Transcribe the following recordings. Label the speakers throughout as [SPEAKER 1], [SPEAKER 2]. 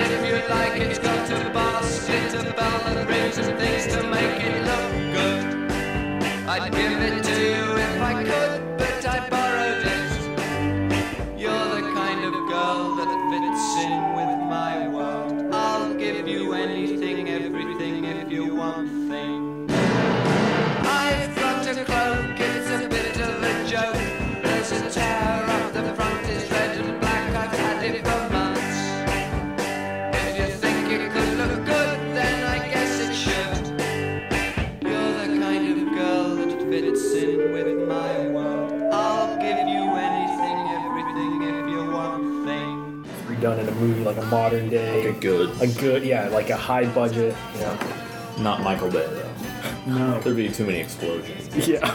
[SPEAKER 1] if you like. It's
[SPEAKER 2] movie like a modern day.
[SPEAKER 3] Okay, good.
[SPEAKER 2] A good, yeah, like a high budget. Yeah.
[SPEAKER 3] Not Michael Bay though.
[SPEAKER 4] No,
[SPEAKER 3] There'd be too many explosions.
[SPEAKER 2] Yeah.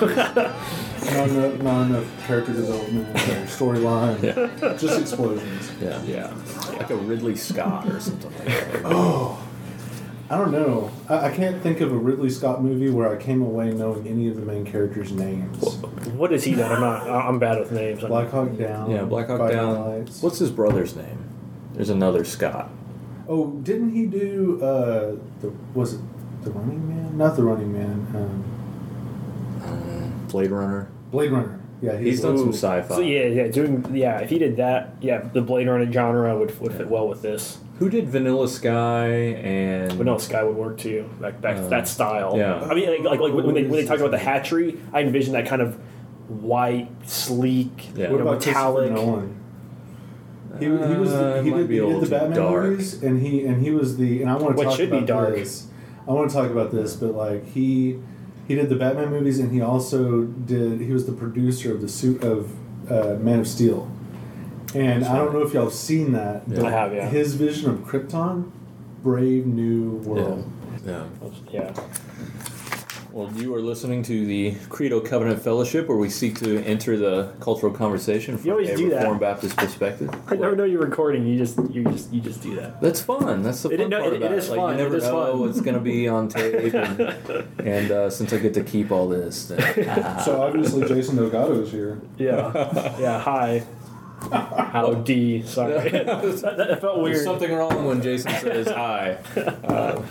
[SPEAKER 4] not enough, not enough character development or storyline. Just explosions.
[SPEAKER 3] Yeah. Yeah. Like a Ridley Scott or something like that. Oh.
[SPEAKER 4] I don't know. I, I can't think of a Ridley Scott movie where I came away knowing any of the main characters' names.
[SPEAKER 2] what is he done? I'm not. I'm bad with names.
[SPEAKER 4] Black Hawk Down.
[SPEAKER 3] Yeah, Black Hawk Down.
[SPEAKER 4] Nights.
[SPEAKER 3] What's his brother's name? There's another Scott.
[SPEAKER 4] Oh, didn't he do? Uh, the was it the Running Man? Not the Running Man. Um,
[SPEAKER 3] Blade Runner.
[SPEAKER 4] Blade Runner. Yeah,
[SPEAKER 3] He's done some sci-fi.
[SPEAKER 2] So yeah, yeah, doing yeah. If he did that, yeah, the Blade Runner genre would, would fit well with this.
[SPEAKER 3] Who did Vanilla Sky and
[SPEAKER 2] Vanilla Sky would work too. That that,
[SPEAKER 3] Uh,
[SPEAKER 2] that style.
[SPEAKER 3] yeah.
[SPEAKER 2] I mean, like, like, like when they when they talk about the hatchery, I envision that kind of white, sleek,
[SPEAKER 3] Yeah.
[SPEAKER 2] you
[SPEAKER 4] What
[SPEAKER 2] know,
[SPEAKER 4] about
[SPEAKER 2] metallic.
[SPEAKER 4] Nolan? He, he was
[SPEAKER 3] Uh,
[SPEAKER 4] the, he
[SPEAKER 3] might
[SPEAKER 4] did, he did the Batman
[SPEAKER 3] dark.
[SPEAKER 4] movies, and he and he was the and I want to
[SPEAKER 2] What
[SPEAKER 4] talk
[SPEAKER 2] should be
[SPEAKER 4] about
[SPEAKER 2] dark?
[SPEAKER 4] this. I want to talk about this, but like he he did the Batman movies, and he also did he was the producer of the suit of uh, Man of Steel. And I don't know if y'all have seen that.
[SPEAKER 3] Yeah.
[SPEAKER 4] but
[SPEAKER 2] I have, yeah.
[SPEAKER 4] His vision of Krypton, brave new world.
[SPEAKER 3] Yeah.
[SPEAKER 2] Yeah.
[SPEAKER 3] Well, you are listening to the Credo Covenant Fellowship, where we seek to enter the cultural conversation from
[SPEAKER 2] always
[SPEAKER 3] a
[SPEAKER 2] do that.
[SPEAKER 3] Reformed Baptist perspective.
[SPEAKER 2] I never know you're recording. You just you just you just do that.
[SPEAKER 3] That's fun. That's the
[SPEAKER 2] It-
[SPEAKER 3] fun
[SPEAKER 2] no,
[SPEAKER 3] part
[SPEAKER 2] it-
[SPEAKER 3] about
[SPEAKER 2] it
[SPEAKER 3] it.
[SPEAKER 2] is
[SPEAKER 3] like,
[SPEAKER 2] fun.
[SPEAKER 3] You never
[SPEAKER 2] It is
[SPEAKER 3] know
[SPEAKER 2] fun.
[SPEAKER 3] what's going to be on tape, and, and uh, since I get to keep all this, then,
[SPEAKER 4] So obviously Jason Delgado is here.
[SPEAKER 2] Yeah. yeah. Hi. Oh, D. Sorry. that, that felt
[SPEAKER 3] There's
[SPEAKER 2] weird.
[SPEAKER 3] something wrong when Jason says hi. Uh,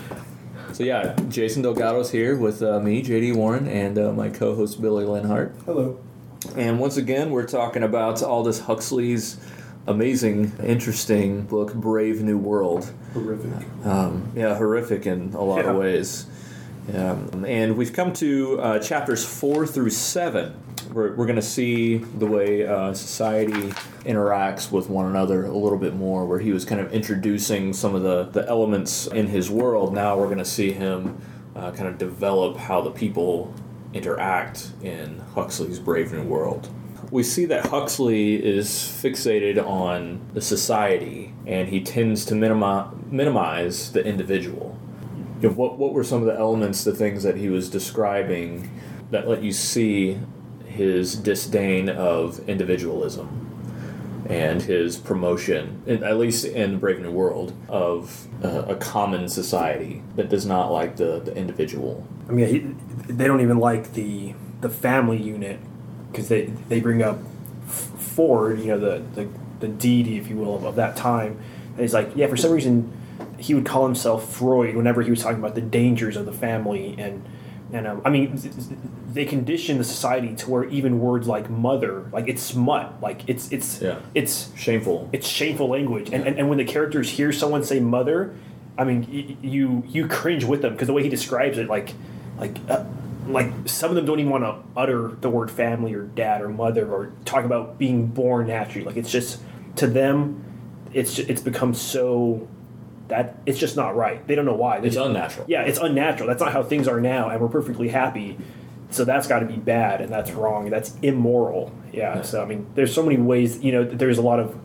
[SPEAKER 3] so yeah, Jason Delgado's here with uh, me, JD Warren, and uh, my co-host Billy Linhart.
[SPEAKER 4] Hello.
[SPEAKER 3] And once again, we're talking about Aldous Huxley's amazing, interesting book, Brave New World.
[SPEAKER 4] Horrific.
[SPEAKER 3] Um, yeah, horrific in a lot of ways. Um, and we've come to uh, chapters four through seven. We're, we're going to see the way uh, society interacts with one another a little bit more, where he was kind of introducing some of the, the elements in his world. Now we're going to see him uh, kind of develop how the people interact in Huxley's Brave New World. We see that Huxley is fixated on the society and he tends to minimi- minimize the individual. You know, what, what were some of the elements, the things that he was describing that let you see his disdain of individualism and his promotion, at least in Brave New World, of uh, a common society that does not like the, the individual?
[SPEAKER 2] I mean, he, they don't even like the the family unit because they they bring up Ford, you know, the, the the deity, if you will, of, of that time. And he's like, yeah, for some reason, he would call himself Freud whenever he was talking about the dangers of the family and. And um, I mean, th- th- they condition the society to where even words like mother, like it's smut, like it's it's
[SPEAKER 3] Yeah.
[SPEAKER 2] it's
[SPEAKER 3] Shameful.
[SPEAKER 2] it's shameful language and, and, and when the characters hear someone say mother i mean y- you you cringe with them because the way he describes it like like uh, like some of them don't even want to utter the word family or dad or mother or talk about being born naturally like it's just to them it's ju- it's become so that it's just not right they don't know why They
[SPEAKER 3] It's unnatural.
[SPEAKER 2] yeah it's unnatural that's not how things are now and we're perfectly happy so that's got to be bad and that's wrong that's immoral yeah so i mean there's so many ways you know there's a lot of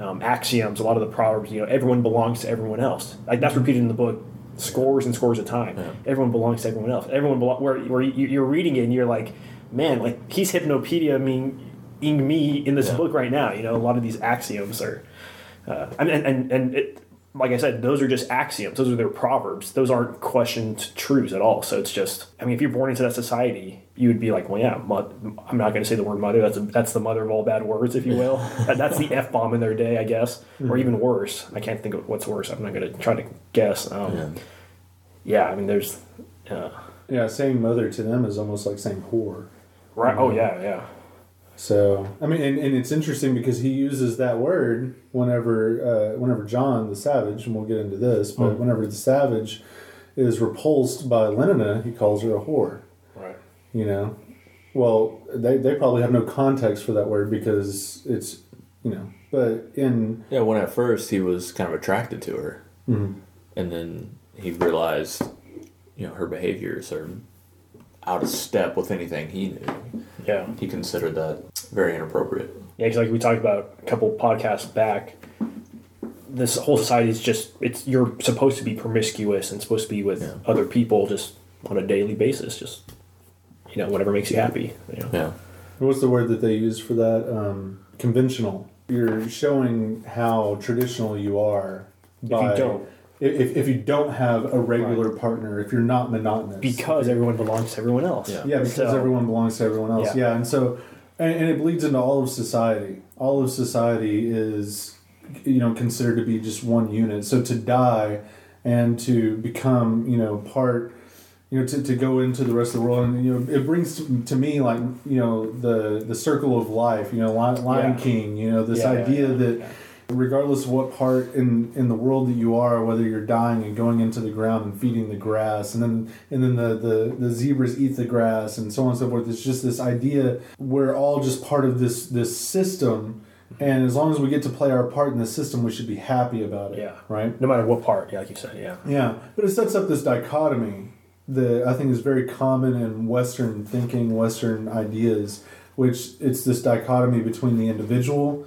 [SPEAKER 2] um, axioms, a lot of the proverbs, you know, everyone belongs to everyone else. Like that's repeated in the book scores and scores of time.
[SPEAKER 3] Yeah.
[SPEAKER 2] Everyone belongs to everyone else. Everyone belo- where where you- you're reading it and you're like, man, like he's hypnopedia mean ing me in this
[SPEAKER 3] Yeah.
[SPEAKER 2] book right now. You know, a lot of these axioms are. Uh, and and, and it, like I said, those are just axioms. Those are their proverbs. Those aren't questioned truths at all. So it's just, I mean, if you're born into that society, you would be like, well, yeah, mo- I'm not going to say the word mother. That's a, that's the mother of all bad words, if you will. That- that's the f bomb in their day, I guess, or even worse. I can't think of what's worse. I'm not going to try to guess. Um,
[SPEAKER 3] Yeah.
[SPEAKER 2] yeah. I mean, there's, uh,
[SPEAKER 4] Yeah, saying mother to them is almost like saying whore.
[SPEAKER 2] right. Oh yeah, yeah.
[SPEAKER 4] So I mean, and, and it's interesting because he uses that word whenever, uh, whenever John the Savage, and we'll get into this, but whenever the Savage is repulsed by Lenina, he calls her a whore.
[SPEAKER 2] Right.
[SPEAKER 4] You know, well, they they probably have no context for that word because it's you know, but in
[SPEAKER 3] Yeah, when at first he was kind of attracted to her,
[SPEAKER 4] Mhm.
[SPEAKER 3] and then he realized, you know, her behaviors are out of step with anything he knew.
[SPEAKER 2] Yeah.
[SPEAKER 3] He considered that very inappropriate.
[SPEAKER 2] Yeah, because like we talked about a couple podcasts back, this whole society is just it's you're supposed to be promiscuous and supposed to be with
[SPEAKER 3] Yeah.
[SPEAKER 2] other people just on a daily basis, just you know whatever makes you happy. You know?
[SPEAKER 3] Yeah,
[SPEAKER 4] what's the word that they use for that? Um, conventional. You're showing how traditional you are.
[SPEAKER 2] you
[SPEAKER 4] by-
[SPEAKER 2] don't.
[SPEAKER 4] If, if you don't have a regular partner, if you're not monotonous,
[SPEAKER 2] Because everyone belongs to everyone else.
[SPEAKER 3] Yeah.
[SPEAKER 4] Yeah, because
[SPEAKER 2] So-
[SPEAKER 4] everyone belongs to everyone else.
[SPEAKER 2] Yeah.
[SPEAKER 4] Yeah, and so and, and it bleeds into all of society. All of society is you know considered to be just one unit. So to die and to become you know part you know to, to go into the rest of the world and you know it brings to, to me like you know the the circle of life you know lion, lion
[SPEAKER 2] Yeah.
[SPEAKER 4] king you know this
[SPEAKER 2] Yeah, yeah,
[SPEAKER 4] idea
[SPEAKER 2] yeah,
[SPEAKER 4] that
[SPEAKER 2] yeah.
[SPEAKER 4] Regardless of what part in in the world that you are whether you're dying and going into the ground and feeding the grass and then and then the the, the zebras eat the grass and so on and so forth it's just this idea we're all just part of this this system and as long as we get to play our part in the system we should be happy about it
[SPEAKER 2] Yeah.
[SPEAKER 4] right
[SPEAKER 2] No matter what part, yeah, like you said, yeah.
[SPEAKER 4] yeah, but it sets up this dichotomy that I think is very common in Western thinking, Western ideas, which it's this dichotomy between the individual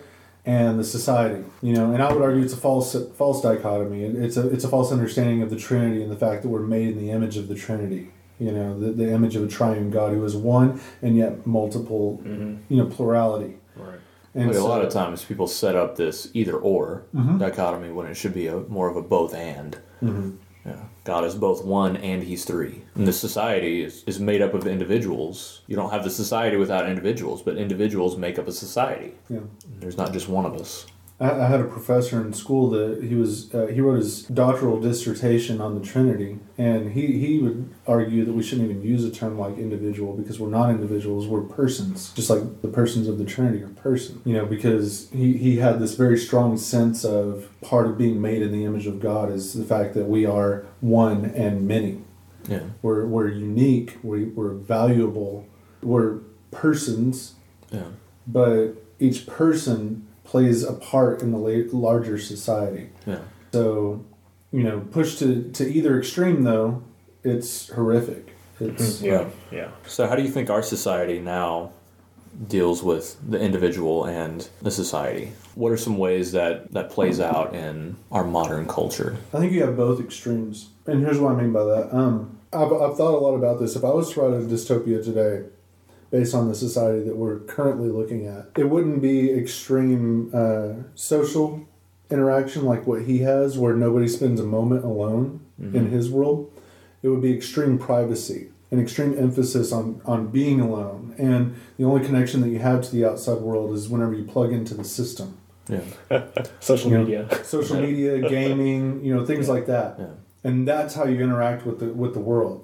[SPEAKER 4] and the society. You know, and I would argue it's a false false dichotomy. It's a it's a false understanding of the Trinity and the fact that we're made in the image of the Trinity. You know, the, the image of a triune God who is one and yet multiple. You know, plurality.
[SPEAKER 2] Right.
[SPEAKER 4] And
[SPEAKER 3] like a lot of times people set up this either or
[SPEAKER 4] Mm-hmm.
[SPEAKER 3] dichotomy when it should be a more of a both and.
[SPEAKER 4] Mm-hmm.
[SPEAKER 3] Yeah. God is both one and he's three. And the society is, is made up of individuals. You don't have the society without individuals, but individuals make up a society.
[SPEAKER 4] Yeah.
[SPEAKER 3] There's not just one of us.
[SPEAKER 4] I, I had a professor in school that he was uh, he wrote his doctoral dissertation on the Trinity, and he, he would argue that we shouldn't even use a term like individual because we're not individuals, we're persons, just like the persons of the Trinity are person. You know, because he, he had this very strong sense of part of being made in the image of God is the fact that we are one and many.
[SPEAKER 3] Yeah.
[SPEAKER 4] We're, we're unique, we, we're valuable, we're persons,
[SPEAKER 3] Yeah.
[SPEAKER 4] but each person plays a part in the la- larger society.
[SPEAKER 3] Yeah.
[SPEAKER 4] So, you know, pushed to, to either extreme though, it's horrific. It's
[SPEAKER 2] Yeah. Yeah.
[SPEAKER 3] So, how do you think our society now deals with the individual and the society? What are some ways that that plays out in our modern culture?
[SPEAKER 4] I think you have both extremes, and here's what I mean by that. Um, I've, I've thought a lot about this. If I was to write a dystopia today, based on the society that we're currently looking at, it wouldn't be extreme uh, social interaction like what he has, where nobody spends a moment alone in his world. It would be extreme privacy, an extreme emphasis on on being alone, and the only connection that you have to the outside world is whenever you plug into the system
[SPEAKER 3] Yeah.
[SPEAKER 2] Social
[SPEAKER 4] Yeah.
[SPEAKER 2] media.
[SPEAKER 4] social media, gaming, you know, things like that.
[SPEAKER 3] Yeah.
[SPEAKER 4] And that's how you interact with the with the world.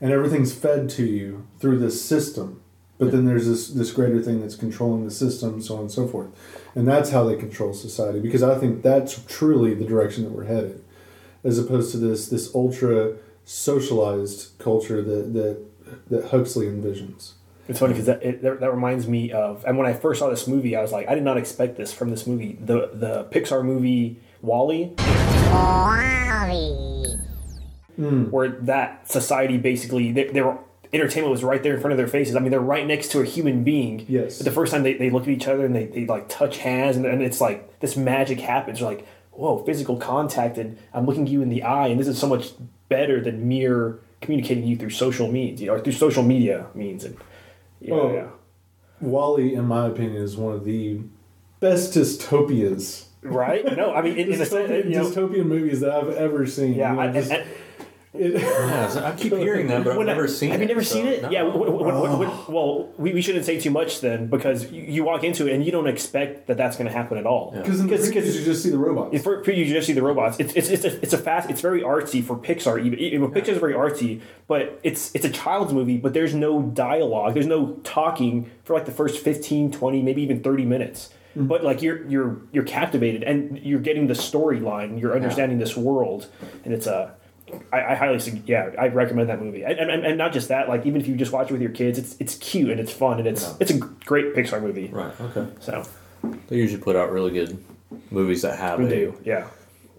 [SPEAKER 4] And everything's fed to you through this system. But then there's this this greater thing that's controlling the system, so on and so forth. And that's how they control society because I think that's truly the direction that we're headed. As opposed to this this ultra socialized culture that that that Huxley envisions.
[SPEAKER 2] It's funny because that, it, that that reminds me of, and when I first saw this movie, I was like, I did not expect this from this movie. The the Pixar movie WALL-E, hmm. where that society basically they, they were entertainment was right there in front of their faces. I mean, they're right next to a human being.
[SPEAKER 4] Yes.
[SPEAKER 2] But the first time they, they look at each other and they, they like touch hands and, and it's like this magic happens. You're like, whoa, physical contact and I'm looking you in the eye and this is so much better than mere communicating to you through social means, you know, or through social media means and yeah,
[SPEAKER 4] Oh.
[SPEAKER 2] yeah.
[SPEAKER 4] WALL-E, in my opinion, is one of the best dystopias
[SPEAKER 2] right? No, I mean, in, in a sense,
[SPEAKER 4] dystopian,
[SPEAKER 2] you know,
[SPEAKER 4] dystopian movies that I've ever seen.
[SPEAKER 2] yeah.
[SPEAKER 4] you know,
[SPEAKER 2] I,
[SPEAKER 4] just-
[SPEAKER 2] and-
[SPEAKER 4] it-
[SPEAKER 3] Yeah, I keep hearing that, but I've
[SPEAKER 2] When I-
[SPEAKER 3] never seen
[SPEAKER 2] Have
[SPEAKER 3] it.
[SPEAKER 2] you never
[SPEAKER 3] so-
[SPEAKER 2] seen it?
[SPEAKER 3] no.
[SPEAKER 2] Yeah. w- w- w- w- w- well, we, we shouldn't say too much then because you, you walk into it and you don't expect that that's going to happen at all.
[SPEAKER 4] Because in the
[SPEAKER 2] Because- because-
[SPEAKER 4] you just see the robots.
[SPEAKER 2] For, for you just see the robots. It's it's it's a, it's a fast. It's very artsy for Pixar. Even, even Pixar's very artsy, but it's it's a child's movie. But there's no dialogue. There's no talking for like the first 15, 20, maybe even thirty minutes. Mm-hmm. But like you're you're you're captivated and you're getting the storyline. You're understanding this world, and it's a. I, I highly sug- yeah I recommend that movie and, and, and not just that like even if you just watch it with your kids it's it's cute and it's fun and it's
[SPEAKER 3] Yeah.
[SPEAKER 2] it's a great Pixar movie
[SPEAKER 3] Right. Okay.
[SPEAKER 2] so
[SPEAKER 3] They usually put out really good movies that have
[SPEAKER 2] we
[SPEAKER 3] a
[SPEAKER 2] do yeah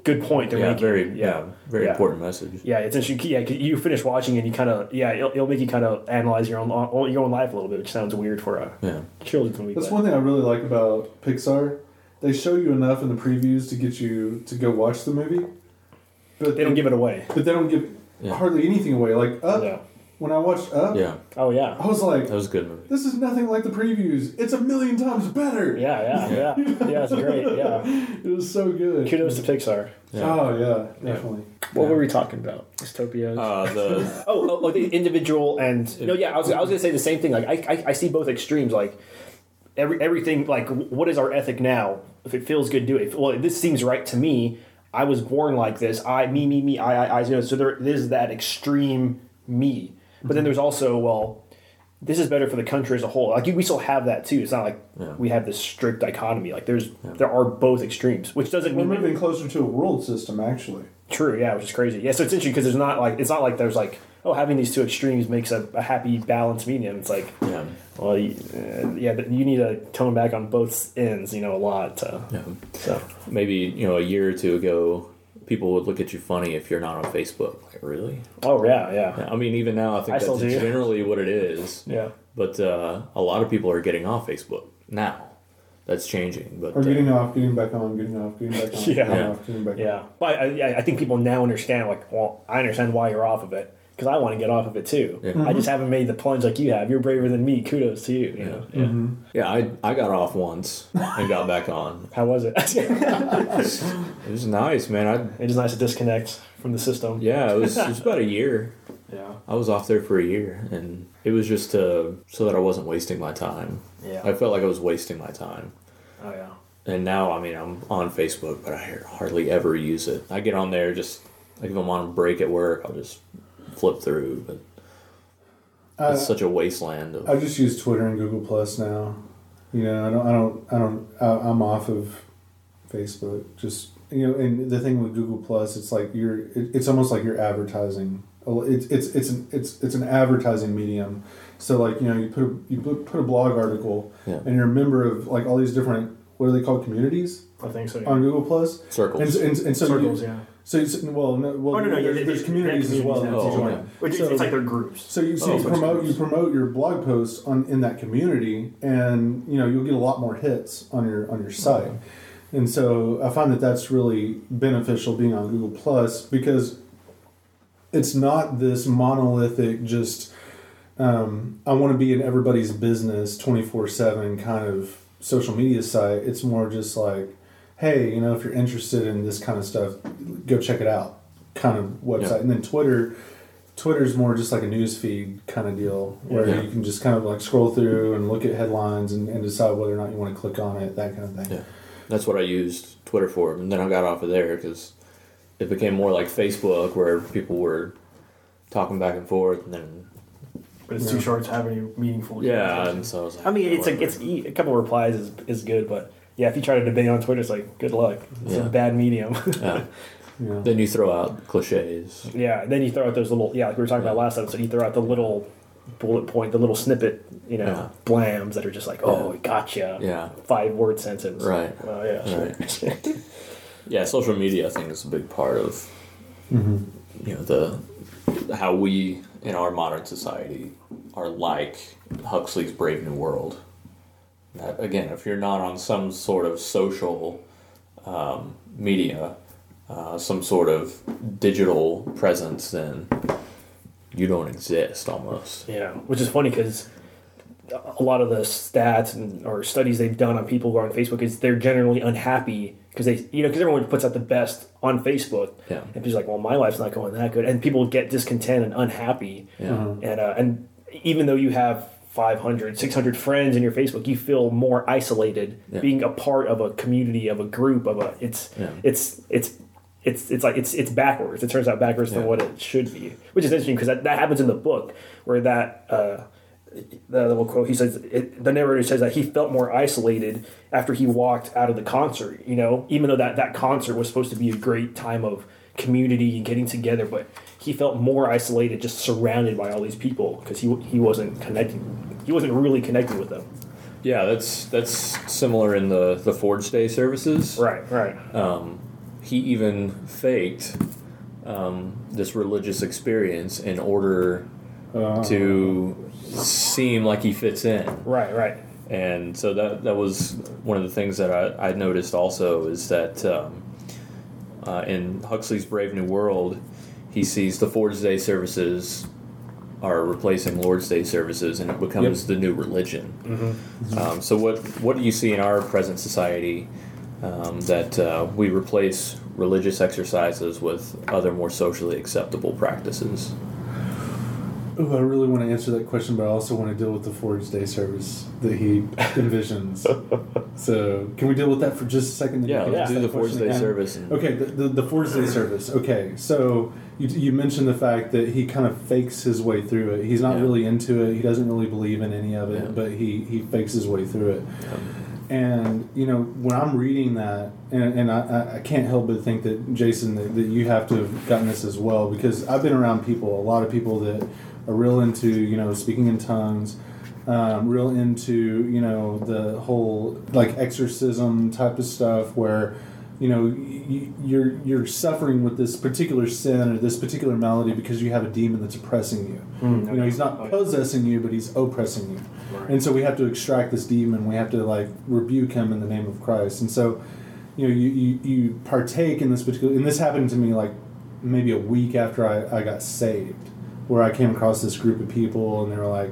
[SPEAKER 2] good point they're
[SPEAKER 3] yeah,
[SPEAKER 2] making
[SPEAKER 3] very yeah, very
[SPEAKER 2] Yeah.
[SPEAKER 3] important message.
[SPEAKER 2] Yeah, it's interesting. Yeah, 'cause you finish watching and you kind of yeah, it'll, it'll make you kind of analyze your own your own life a little bit, which sounds weird for a
[SPEAKER 3] Yeah.
[SPEAKER 2] children's movie.
[SPEAKER 4] That's
[SPEAKER 2] but-
[SPEAKER 4] one thing I really like about Pixar. They show you enough in the previews to get you to go watch the movie, but
[SPEAKER 2] They don't give it away.
[SPEAKER 4] But they don't give
[SPEAKER 3] Yeah.
[SPEAKER 4] hardly anything away. Like Up,
[SPEAKER 2] Yeah.
[SPEAKER 4] when I watched Up,
[SPEAKER 3] Yeah.
[SPEAKER 2] Oh yeah.
[SPEAKER 4] I was like,
[SPEAKER 3] That was a good movie.
[SPEAKER 4] "This is nothing like the previews. It's a million times better."
[SPEAKER 2] Yeah, yeah, yeah. Yeah, it's great. Yeah.
[SPEAKER 4] it was so good.
[SPEAKER 2] Kudos to Pixar.
[SPEAKER 3] Yeah.
[SPEAKER 4] Oh yeah, definitely.
[SPEAKER 2] What were we talking about? Dystopias.
[SPEAKER 3] Uh, the
[SPEAKER 2] oh, oh, oh, the individual and no, yeah. I was, I was gonna say the same thing. Like I, I, I see both extremes. Like every everything. Like what is our ethic now? If it feels good, do it. Well, this seems right to me. I was born like this. I, me, me, me. I, I, I. You know, so there is that extreme me. But then mm-hmm. there's also well, this is better for the country as a whole. Like we still have that too. It's not like
[SPEAKER 3] Yeah.
[SPEAKER 2] we have this strict dichotomy. Like there's there are both extremes, which doesn't
[SPEAKER 4] We're
[SPEAKER 2] mean
[SPEAKER 4] moving closer to a world system, actually.
[SPEAKER 2] True, yeah, which is crazy. Yeah, so it's interesting because there's not like it's not like there's like oh having these two extremes makes a, a happy balanced medium. It's like
[SPEAKER 3] yeah.
[SPEAKER 2] well you, uh, yeah, but you need to tone back on both ends, you know, a lot. To,
[SPEAKER 3] Yeah.
[SPEAKER 2] So
[SPEAKER 3] Maybe you know a year or two ago, people would look at you funny if you're not on Facebook. Like really?
[SPEAKER 2] oh yeah, yeah,
[SPEAKER 3] Yeah, I mean, even now, I think
[SPEAKER 2] I
[SPEAKER 3] that's
[SPEAKER 2] do.
[SPEAKER 3] generally what it is.
[SPEAKER 2] yeah.
[SPEAKER 3] But uh, a lot of people are getting off Facebook now. That's changing. But
[SPEAKER 4] Or
[SPEAKER 3] uh,
[SPEAKER 4] getting off, getting back on, getting off, getting back on,
[SPEAKER 2] Yeah.
[SPEAKER 4] getting
[SPEAKER 3] Yeah.
[SPEAKER 4] off, getting back
[SPEAKER 2] Yeah, but I, yeah, I think people now understand. Like, well, I understand why you're off of it because I want to get off of it too.
[SPEAKER 3] Yeah.
[SPEAKER 2] I just haven't made the plunge like you have. You're braver than me. Kudos to you. You know. Yeah. Mm-hmm.
[SPEAKER 3] yeah, I I got off once and got back on.
[SPEAKER 2] How was it?
[SPEAKER 3] It was nice, man. I
[SPEAKER 2] was nice to disconnect from the system.
[SPEAKER 3] yeah, it was it was about a year.
[SPEAKER 2] Yeah.
[SPEAKER 3] I was off there for a year, and it was just to, so that I wasn't wasting my time.
[SPEAKER 2] Yeah.
[SPEAKER 3] I felt like I was wasting my time.
[SPEAKER 2] Oh yeah.
[SPEAKER 3] And now, I mean, I'm on Facebook, but I hardly ever use it. I get on there just like if I'm on a break at work, I'll just flip through. But
[SPEAKER 4] Uh,
[SPEAKER 3] it's such a wasteland of
[SPEAKER 4] I just use Twitter and Google Plus now. You know, I don't, I don't, I don't. I- I'm off of Facebook. Just you know, and the thing with Google Plus, it's like you're. It, it's almost like you're advertising. It's it's it's an it's it's an advertising medium. So like you know, you put a, you put, put a blog article,
[SPEAKER 3] Yeah.
[SPEAKER 4] and you're a member of like all these different what are they called communities
[SPEAKER 2] I think so. Yeah.
[SPEAKER 4] on Google Plus. And,
[SPEAKER 3] circles.
[SPEAKER 4] and, and so
[SPEAKER 2] Circles,
[SPEAKER 4] you,
[SPEAKER 2] yeah.
[SPEAKER 4] So you, so- well, no, well,
[SPEAKER 2] Oh no, no,
[SPEAKER 4] there's,
[SPEAKER 2] they-
[SPEAKER 4] there's
[SPEAKER 2] they-
[SPEAKER 4] communities as well.
[SPEAKER 2] communities
[SPEAKER 3] Oh,
[SPEAKER 2] join.
[SPEAKER 3] okay.
[SPEAKER 2] Which is-
[SPEAKER 4] So-
[SPEAKER 2] it's like their groups.
[SPEAKER 4] So you, so
[SPEAKER 3] Oh,
[SPEAKER 4] you promote you promote your blog posts on in that community, and you know you'll get a lot more hits on your on your site. And so I find that that's really beneficial being on Google Plus because it's not this monolithic just um, I want to be in everybody's business twenty four seven kind of social media site. It's more just like, hey, you know, if you're interested in this kind of stuff, go check it out kind of website.
[SPEAKER 3] Yeah.
[SPEAKER 4] And then Twitter. Twitter's more just like a news feed kind of deal where
[SPEAKER 3] Yeah.
[SPEAKER 4] you can just kind of like scroll through and look at headlines and, and decide whether or not you want to click on it, that kind of thing.
[SPEAKER 3] Yeah. That's what I used Twitter for, and then I got off of there because it became more like Facebook, where people were talking back and forth, and then
[SPEAKER 2] But it's too short to have any meaningful.
[SPEAKER 3] yeah, and so I was like,
[SPEAKER 2] I mean, it's like it's a couple of replies is, is good, but yeah, if you try to debate on Twitter, it's like good luck. It's
[SPEAKER 3] Yeah.
[SPEAKER 2] a bad medium.
[SPEAKER 3] Yeah.
[SPEAKER 4] Yeah.
[SPEAKER 3] Then you throw out cliches.
[SPEAKER 2] yeah, then you throw out those little yeah, like we were talking about last episode. You throw out the little bullet point, the little snippet, you know,
[SPEAKER 3] Yeah.
[SPEAKER 2] blams that are just like, oh,
[SPEAKER 3] Yeah.
[SPEAKER 2] gotcha.
[SPEAKER 3] Yeah.
[SPEAKER 2] Five word sentence.
[SPEAKER 3] Right.
[SPEAKER 2] Oh yeah. Sure.
[SPEAKER 3] Yeah, social media I think is a big part of
[SPEAKER 4] Mm-hmm.
[SPEAKER 3] you know the how we in our modern society are like Huxley's Brave New World. That again, if you're not on some sort of social um, media, uh, some sort of digital presence, then you don't exist almost.
[SPEAKER 2] Yeah, which is funny because a lot of the stats and or studies they've done on people who are on Facebook is they're generally unhappy because they you know because everyone puts out the best on Facebook.
[SPEAKER 3] Yeah.
[SPEAKER 2] And people's like, well, my life's not going that good, and people get discontent and unhappy.
[SPEAKER 3] Yeah.
[SPEAKER 2] And uh, and even though you have 500, 600 friends in your Facebook, you feel more isolated
[SPEAKER 3] Yeah.
[SPEAKER 2] being a part of a community of a group of a it's
[SPEAKER 3] Yeah.
[SPEAKER 2] it's it's. It's, it's like it's it's backwards. It turns out backwards
[SPEAKER 3] Yeah.
[SPEAKER 2] than what it should be, which is interesting because that, that happens in the book where that uh, the little quote he says it, the narrator says that he felt more isolated after he walked out of the concert you know even though that that concert was supposed to be a great time of community and getting together but he felt more isolated just surrounded by all these people because he he wasn't connecting he wasn't really connected with them
[SPEAKER 3] Yeah, that's that's similar in the the Ford's Day services.
[SPEAKER 2] right right
[SPEAKER 3] Um, he even faked um, this religious experience in order
[SPEAKER 4] Uh,
[SPEAKER 3] to seem like he fits in.
[SPEAKER 2] right right
[SPEAKER 3] and so that that was one of the things that I, I noticed also is that um, uh, in Huxley's Brave New World, he sees the Ford's Day services are replacing Lord's Day services, and it becomes the new religion. Um, so what what do you see in our present society um, that uh, we replace religious exercises with other more socially acceptable practices?
[SPEAKER 4] Ooh, I really want to answer that question, but I also want to deal with the Ford's Day service that he envisions. so, can we deal with that for just a second? Then
[SPEAKER 3] Yeah, let's
[SPEAKER 4] ask
[SPEAKER 3] do the
[SPEAKER 4] Ford's
[SPEAKER 3] Day
[SPEAKER 4] again?
[SPEAKER 3] service. And,
[SPEAKER 4] Okay, the, the, the Ford's Day service. Okay, so you, you mentioned the fact that he kind of fakes his way through it. He's not
[SPEAKER 3] Yeah.
[SPEAKER 4] really into it. He doesn't really believe in any of it,
[SPEAKER 3] Yeah.
[SPEAKER 4] but he, he fakes his way through it. And you know, when I'm reading that, and, and I, I- I can't help but think that Jason, that, that you have to have gotten this as well, because I've been around people, a lot of people that are real into you know speaking in tongues, um, real into you know the whole like exorcism type of stuff, where you know y- you're you're suffering with this particular sin or this particular malady because you have a demon that's oppressing you.
[SPEAKER 2] Mm,
[SPEAKER 4] You know, he's not possessing you, but he's oppressing you.
[SPEAKER 2] Right.
[SPEAKER 4] And so we have to extract this demon. We have to like rebuke him in the name of Christ. And so, you know, you, you, you partake in this particular. And this happened to me like maybe a week after I, I got saved, where I came across this group of people, and they were like,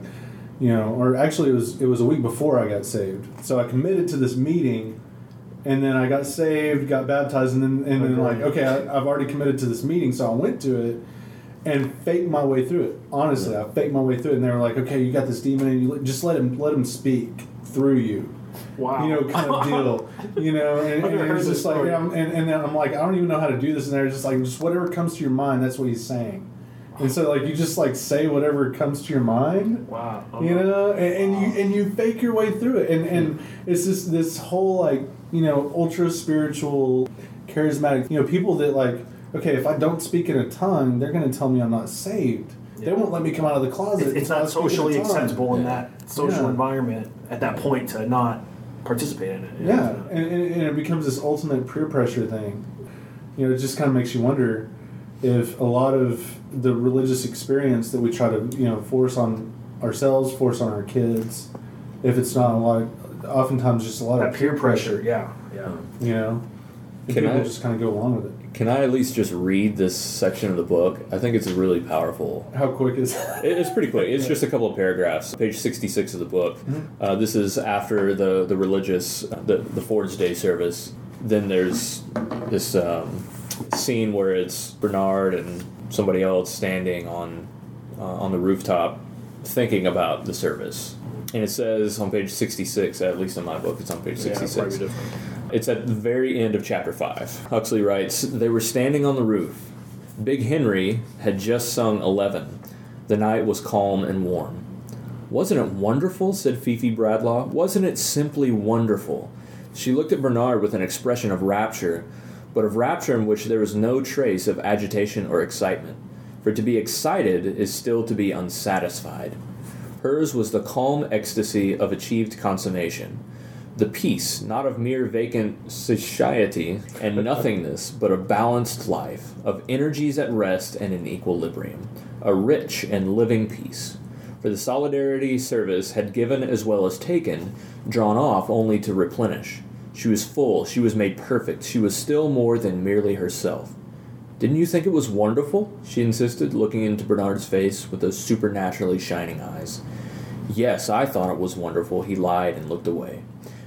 [SPEAKER 4] you know, or actually it was it was a week before I got saved. So I committed to this meeting. And then I got saved, got baptized, and then and then like, okay, I, I've already committed to this meeting, so I went to it, and faked my way through it. Honestly, I faked my way through it, and they were like, "Okay, you got this demon, and you just let him let him speak through you."
[SPEAKER 2] wow
[SPEAKER 4] You know, kind of deal. You know, and, and was just like, and, and then I'm like, I don't even know how to do this, and they're just like, just whatever comes to your mind, that's what he's saying. And so, like, you just like say whatever comes to your mind,
[SPEAKER 2] wow
[SPEAKER 4] you know, and, and you and you fake your way through it, and and it's just this whole like you know ultra spiritual, charismatic, you know, people that like okay, if I don't speak in a tongue, they're going to tell me I'm not saved. They won't let me come out of the closet.
[SPEAKER 2] it's, it's not
[SPEAKER 4] speak in a
[SPEAKER 2] socially acceptable in
[SPEAKER 3] Yeah.
[SPEAKER 2] that social
[SPEAKER 4] Yeah.
[SPEAKER 2] environment at that point to not participate in it
[SPEAKER 4] Yeah, and, and, and it becomes this ultimate peer pressure thing. You know, it just kind of makes you wonder if a lot of the religious experience that we try to you know force on ourselves, force on our kids, if it's not a lot, oftentimes just a lot
[SPEAKER 2] that
[SPEAKER 4] of
[SPEAKER 2] peer pressure yeah yeah
[SPEAKER 4] You know,
[SPEAKER 3] Can
[SPEAKER 4] people
[SPEAKER 3] I-
[SPEAKER 4] just kind of go along with it.
[SPEAKER 3] Can I at least just read this section of the book? I think it's really powerful.
[SPEAKER 4] How quick is?
[SPEAKER 3] It- It's pretty quick. It's just a couple of paragraphs. Page sixty-six of the book. Uh, this is after the the religious uh, the the Ford's Day service. Then there's this um, scene where it's Bernard and somebody else standing on uh, on the rooftop, thinking about the service. And it says on page sixty-six, at least in my book, it's on page sixty-six.
[SPEAKER 2] probably different.
[SPEAKER 3] It's at the very end of chapter 5. Huxley writes They were standing on the roof. Big Henry had just sung 11. The night was calm and warm. Wasn't it wonderful? said Fifi Bradlaugh. Wasn't it simply wonderful? She looked at Bernard with an expression of rapture, but of rapture in which there was no trace of agitation or excitement. For to be excited is still to be unsatisfied. Hers was the calm ecstasy of achieved consummation the peace, not of mere vacant satiety and nothingness, but a balanced life, of energies at rest and in equilibrium, a rich and living peace. For the solidarity service had given as well as taken, drawn off only to replenish. She was full, she was made perfect, she was still more than merely herself. Didn't you think it was wonderful? she insisted, looking into Bernard's face with those supernaturally shining eyes. Yes, I thought it was wonderful, he lied and looked away.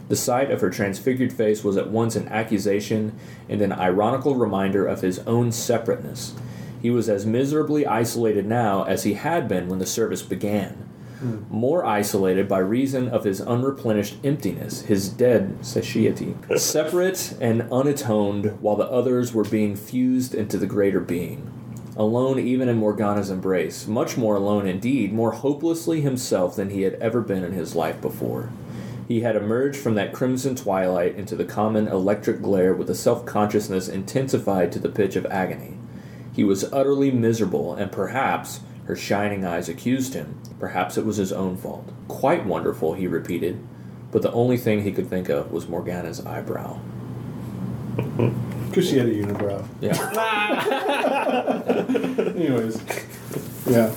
[SPEAKER 3] The sight of her transfigured face was at once an accusation and an ironical reminder of his own separateness. He was as miserably isolated now as he had been when the service began. Hmm. More isolated by reason of his unreplenished emptiness, his dead satiety. Separate and unatoned while the others were being fused into the greater being. Alone even in Morgana's embrace, much more alone indeed, more hopelessly himself than he had ever been in his life before. He had emerged from that crimson twilight into the common electric glare with a self consciousness intensified to the pitch of agony. He was utterly miserable, and perhaps, her shining eyes accused him, perhaps it was his own fault. Quite wonderful, he repeated, but the only thing he could think of was Morgana's eyebrow.
[SPEAKER 4] Because she had a unibrow.
[SPEAKER 3] Yeah.
[SPEAKER 4] Anyways, yeah.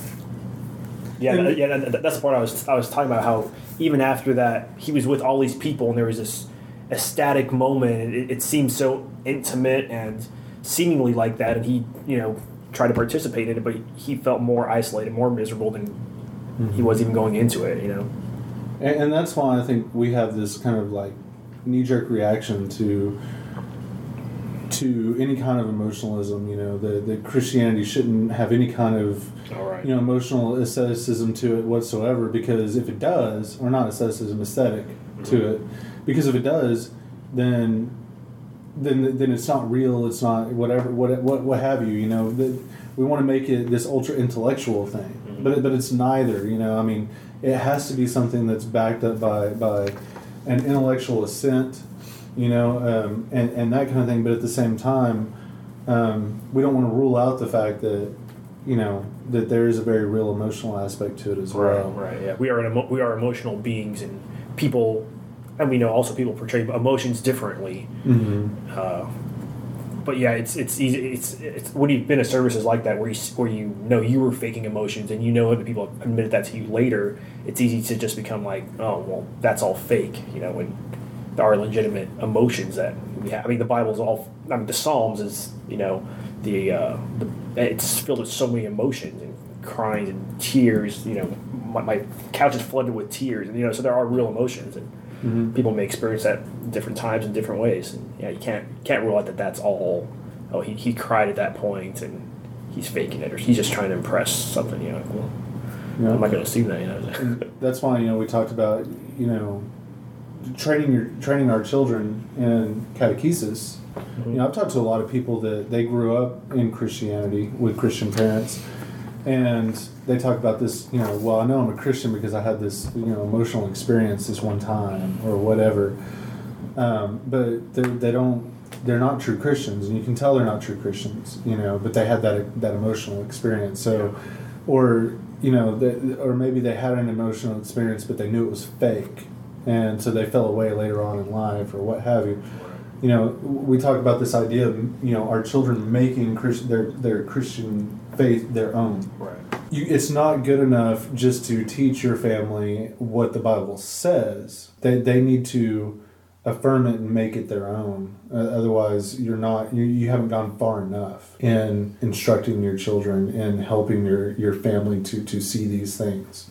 [SPEAKER 2] Yeah,
[SPEAKER 4] And-
[SPEAKER 2] that- yeah. That, that's the part I was I was talking about. How even after that, he was with all these people, and there was this ecstatic moment. It, it seemed so intimate and seemingly like that, and he, you know, tried to participate in it, but he felt more isolated, more miserable than he was even going into it. You know.
[SPEAKER 4] And, and that's why I think we have this kind of like knee jerk reaction to to any kind of emotionalism. You know, that that Christianity shouldn't have any kind of
[SPEAKER 2] All right.
[SPEAKER 4] you know emotional asceticism to it whatsoever. Because if it does, or not asceticism, aesthetic to mm-hmm. it, because if it does, then then then it's not real. It's not whatever what what what have you. You know, that we want to make it this ultra intellectual thing, but but it's neither. You know, I mean, it has to be something that's backed up by by an intellectual assent. You know, um, and and that kind of thing. But at the same time, um, we don't want to rule out the fact that you know that there is a very real emotional aspect to it as well.
[SPEAKER 2] Right. Yeah. We are an emo- we are emotional beings, and people, and we know also people portray emotions differently.
[SPEAKER 4] Mm-hmm.
[SPEAKER 2] Uh, but yeah, it's it's easy. It's it's when you've been to services like that where you where you know you were faking emotions and you know that people admitted that to you later. It's easy to just become like, oh well, that's all fake. You know, when there are legitimate emotions that we have. I mean, the Bible's all. I mean, the Psalms is you know the uh, the it's filled with so many emotions and crying and tears. You know, my, my couch is flooded with tears, and you know, so there are real emotions and
[SPEAKER 4] Mm-hmm.
[SPEAKER 2] people may experience that different times in different ways. And yeah, you can't can't rule out that that's all. Oh, he, he cried at that point and he's faking it, or he's just trying to impress something. You know, like, well,
[SPEAKER 4] Yeah.
[SPEAKER 2] I'm not going to assume that. You know,
[SPEAKER 4] that's why you know we talked about you know training your training our children in catechesis. You know, I've talked to a lot of people that they grew up in Christianity with Christian parents, and they talk about this. You know, well, I know I'm a Christian because I had this you know emotional experience this one time or whatever. Um, but they, they don't. They're not true Christians, and you can tell they're not true Christians. You know, but they had that that emotional experience. So, or you know, they, or maybe they had an emotional experience, but they knew it was fake, and so they fell away later on in life, or what have you. You know, we talk about this idea of you know our children making Christ, their their Christian faith their own.
[SPEAKER 2] right.
[SPEAKER 4] You, it's not good enough just to teach your family what the Bible says. They, they need to affirm it and make it their own. Uh, otherwise, you're not you, you haven't gone far enough in instructing your children and helping your, your family to, to see these things.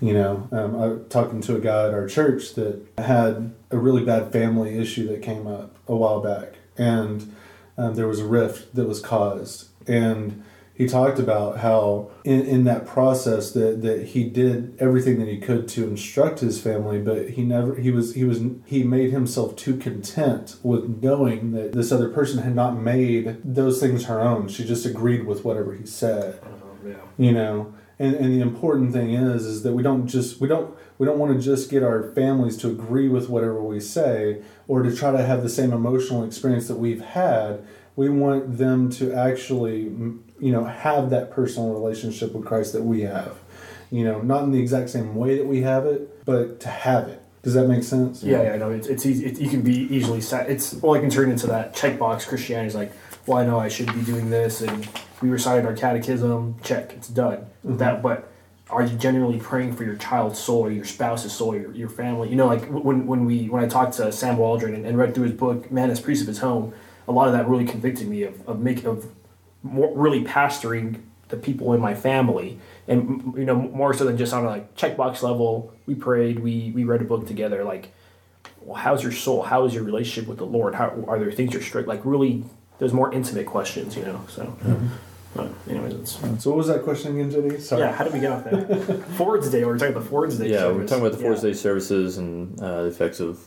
[SPEAKER 4] You know, um, I was talking to a guy at our church that had a really bad family issue that came up a while back, and um, there was a rift that was caused, and he talked about how in, in that process that, that he did everything that he could to instruct his family but he never he was he was he made himself too content with knowing that this other person had not made those things her own. She just agreed with whatever he said.
[SPEAKER 2] Yeah.
[SPEAKER 4] you know and, and the important thing is is that we don't just we don't we don't want to just get our families to agree with whatever we say or to try to have the same emotional experience that we've had we want them to actually you know have that personal relationship with christ that we have you know not in the exact same way that we have it but to have it does that make sense
[SPEAKER 2] Yeah, yeah, no, it's it's easy. It, you can be easily set. It's well, I can turn into that checkbox. Christianity is like, well, I know I should be doing this, and we recited our catechism. Check, it's done. Mm-hmm. That, but are you genuinely praying for your child's soul, or your spouse's soul, or your, your family? You know, like when when we when I talked to Sam Waldron and, and read through his book, Man as Priest of His Home, a lot of that really convicted me of of make of more, really pastoring the people in my family and you know more so than just on a like checkbox level we prayed we we read a book together like well, how's your soul? How is your relationship with the Lord? How are there things you're strict? Like really, there's more intimate questions, you know. So, but anyways, it's
[SPEAKER 4] So what was that question again, JD? Sorry.
[SPEAKER 2] yeah. How did we get off that? Ford's Day. We We're talking about Ford's Day.
[SPEAKER 3] Yeah, we're talking about the Ford's
[SPEAKER 2] Yeah.
[SPEAKER 3] Day services and uh, the effects of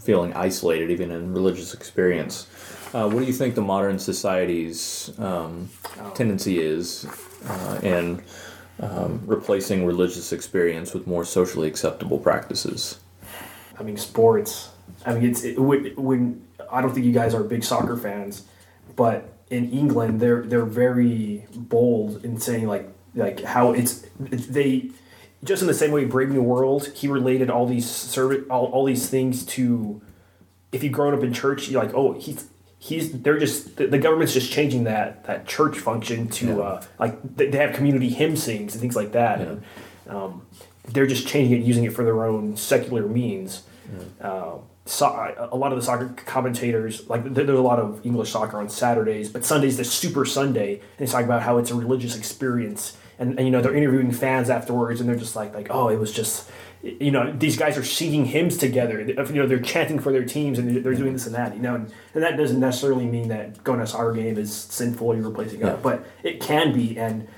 [SPEAKER 3] feeling isolated, even in religious experience. Uh, what do you think the modern society's um,
[SPEAKER 2] Oh.
[SPEAKER 3] tendency is uh, in um, replacing religious experience with more socially acceptable practices?
[SPEAKER 2] I mean, sports. I mean, it's it, when, when I don't think you guys are big soccer fans, but in England, they're they're very bold in saying like like how it's, it's they just in the same way Brave New World. He related all these service all, all these things to if you've grown up in church, you're like, oh, he's he's they're just the, the government's just changing that that church function to
[SPEAKER 3] Yeah.
[SPEAKER 2] uh, like they, they have community hymn sings and things like that. And, um, they're just changing it, using it for their own secular means. Uh, so, uh, a lot of the soccer commentators, like there's a lot of English soccer on Saturdays, but Sunday's the Super Sunday, and they talk about how it's a religious experience. And, and you know they're interviewing fans afterwards, and they're just like, like, oh, it was just, you know, these guys are singing hymns together. You know, they're chanting for their teams, and they're doing this and that. You know, and, and that doesn't necessarily mean that going to a soccer game is sinful. You're replacing God,
[SPEAKER 3] Yeah.
[SPEAKER 2] but it can be, and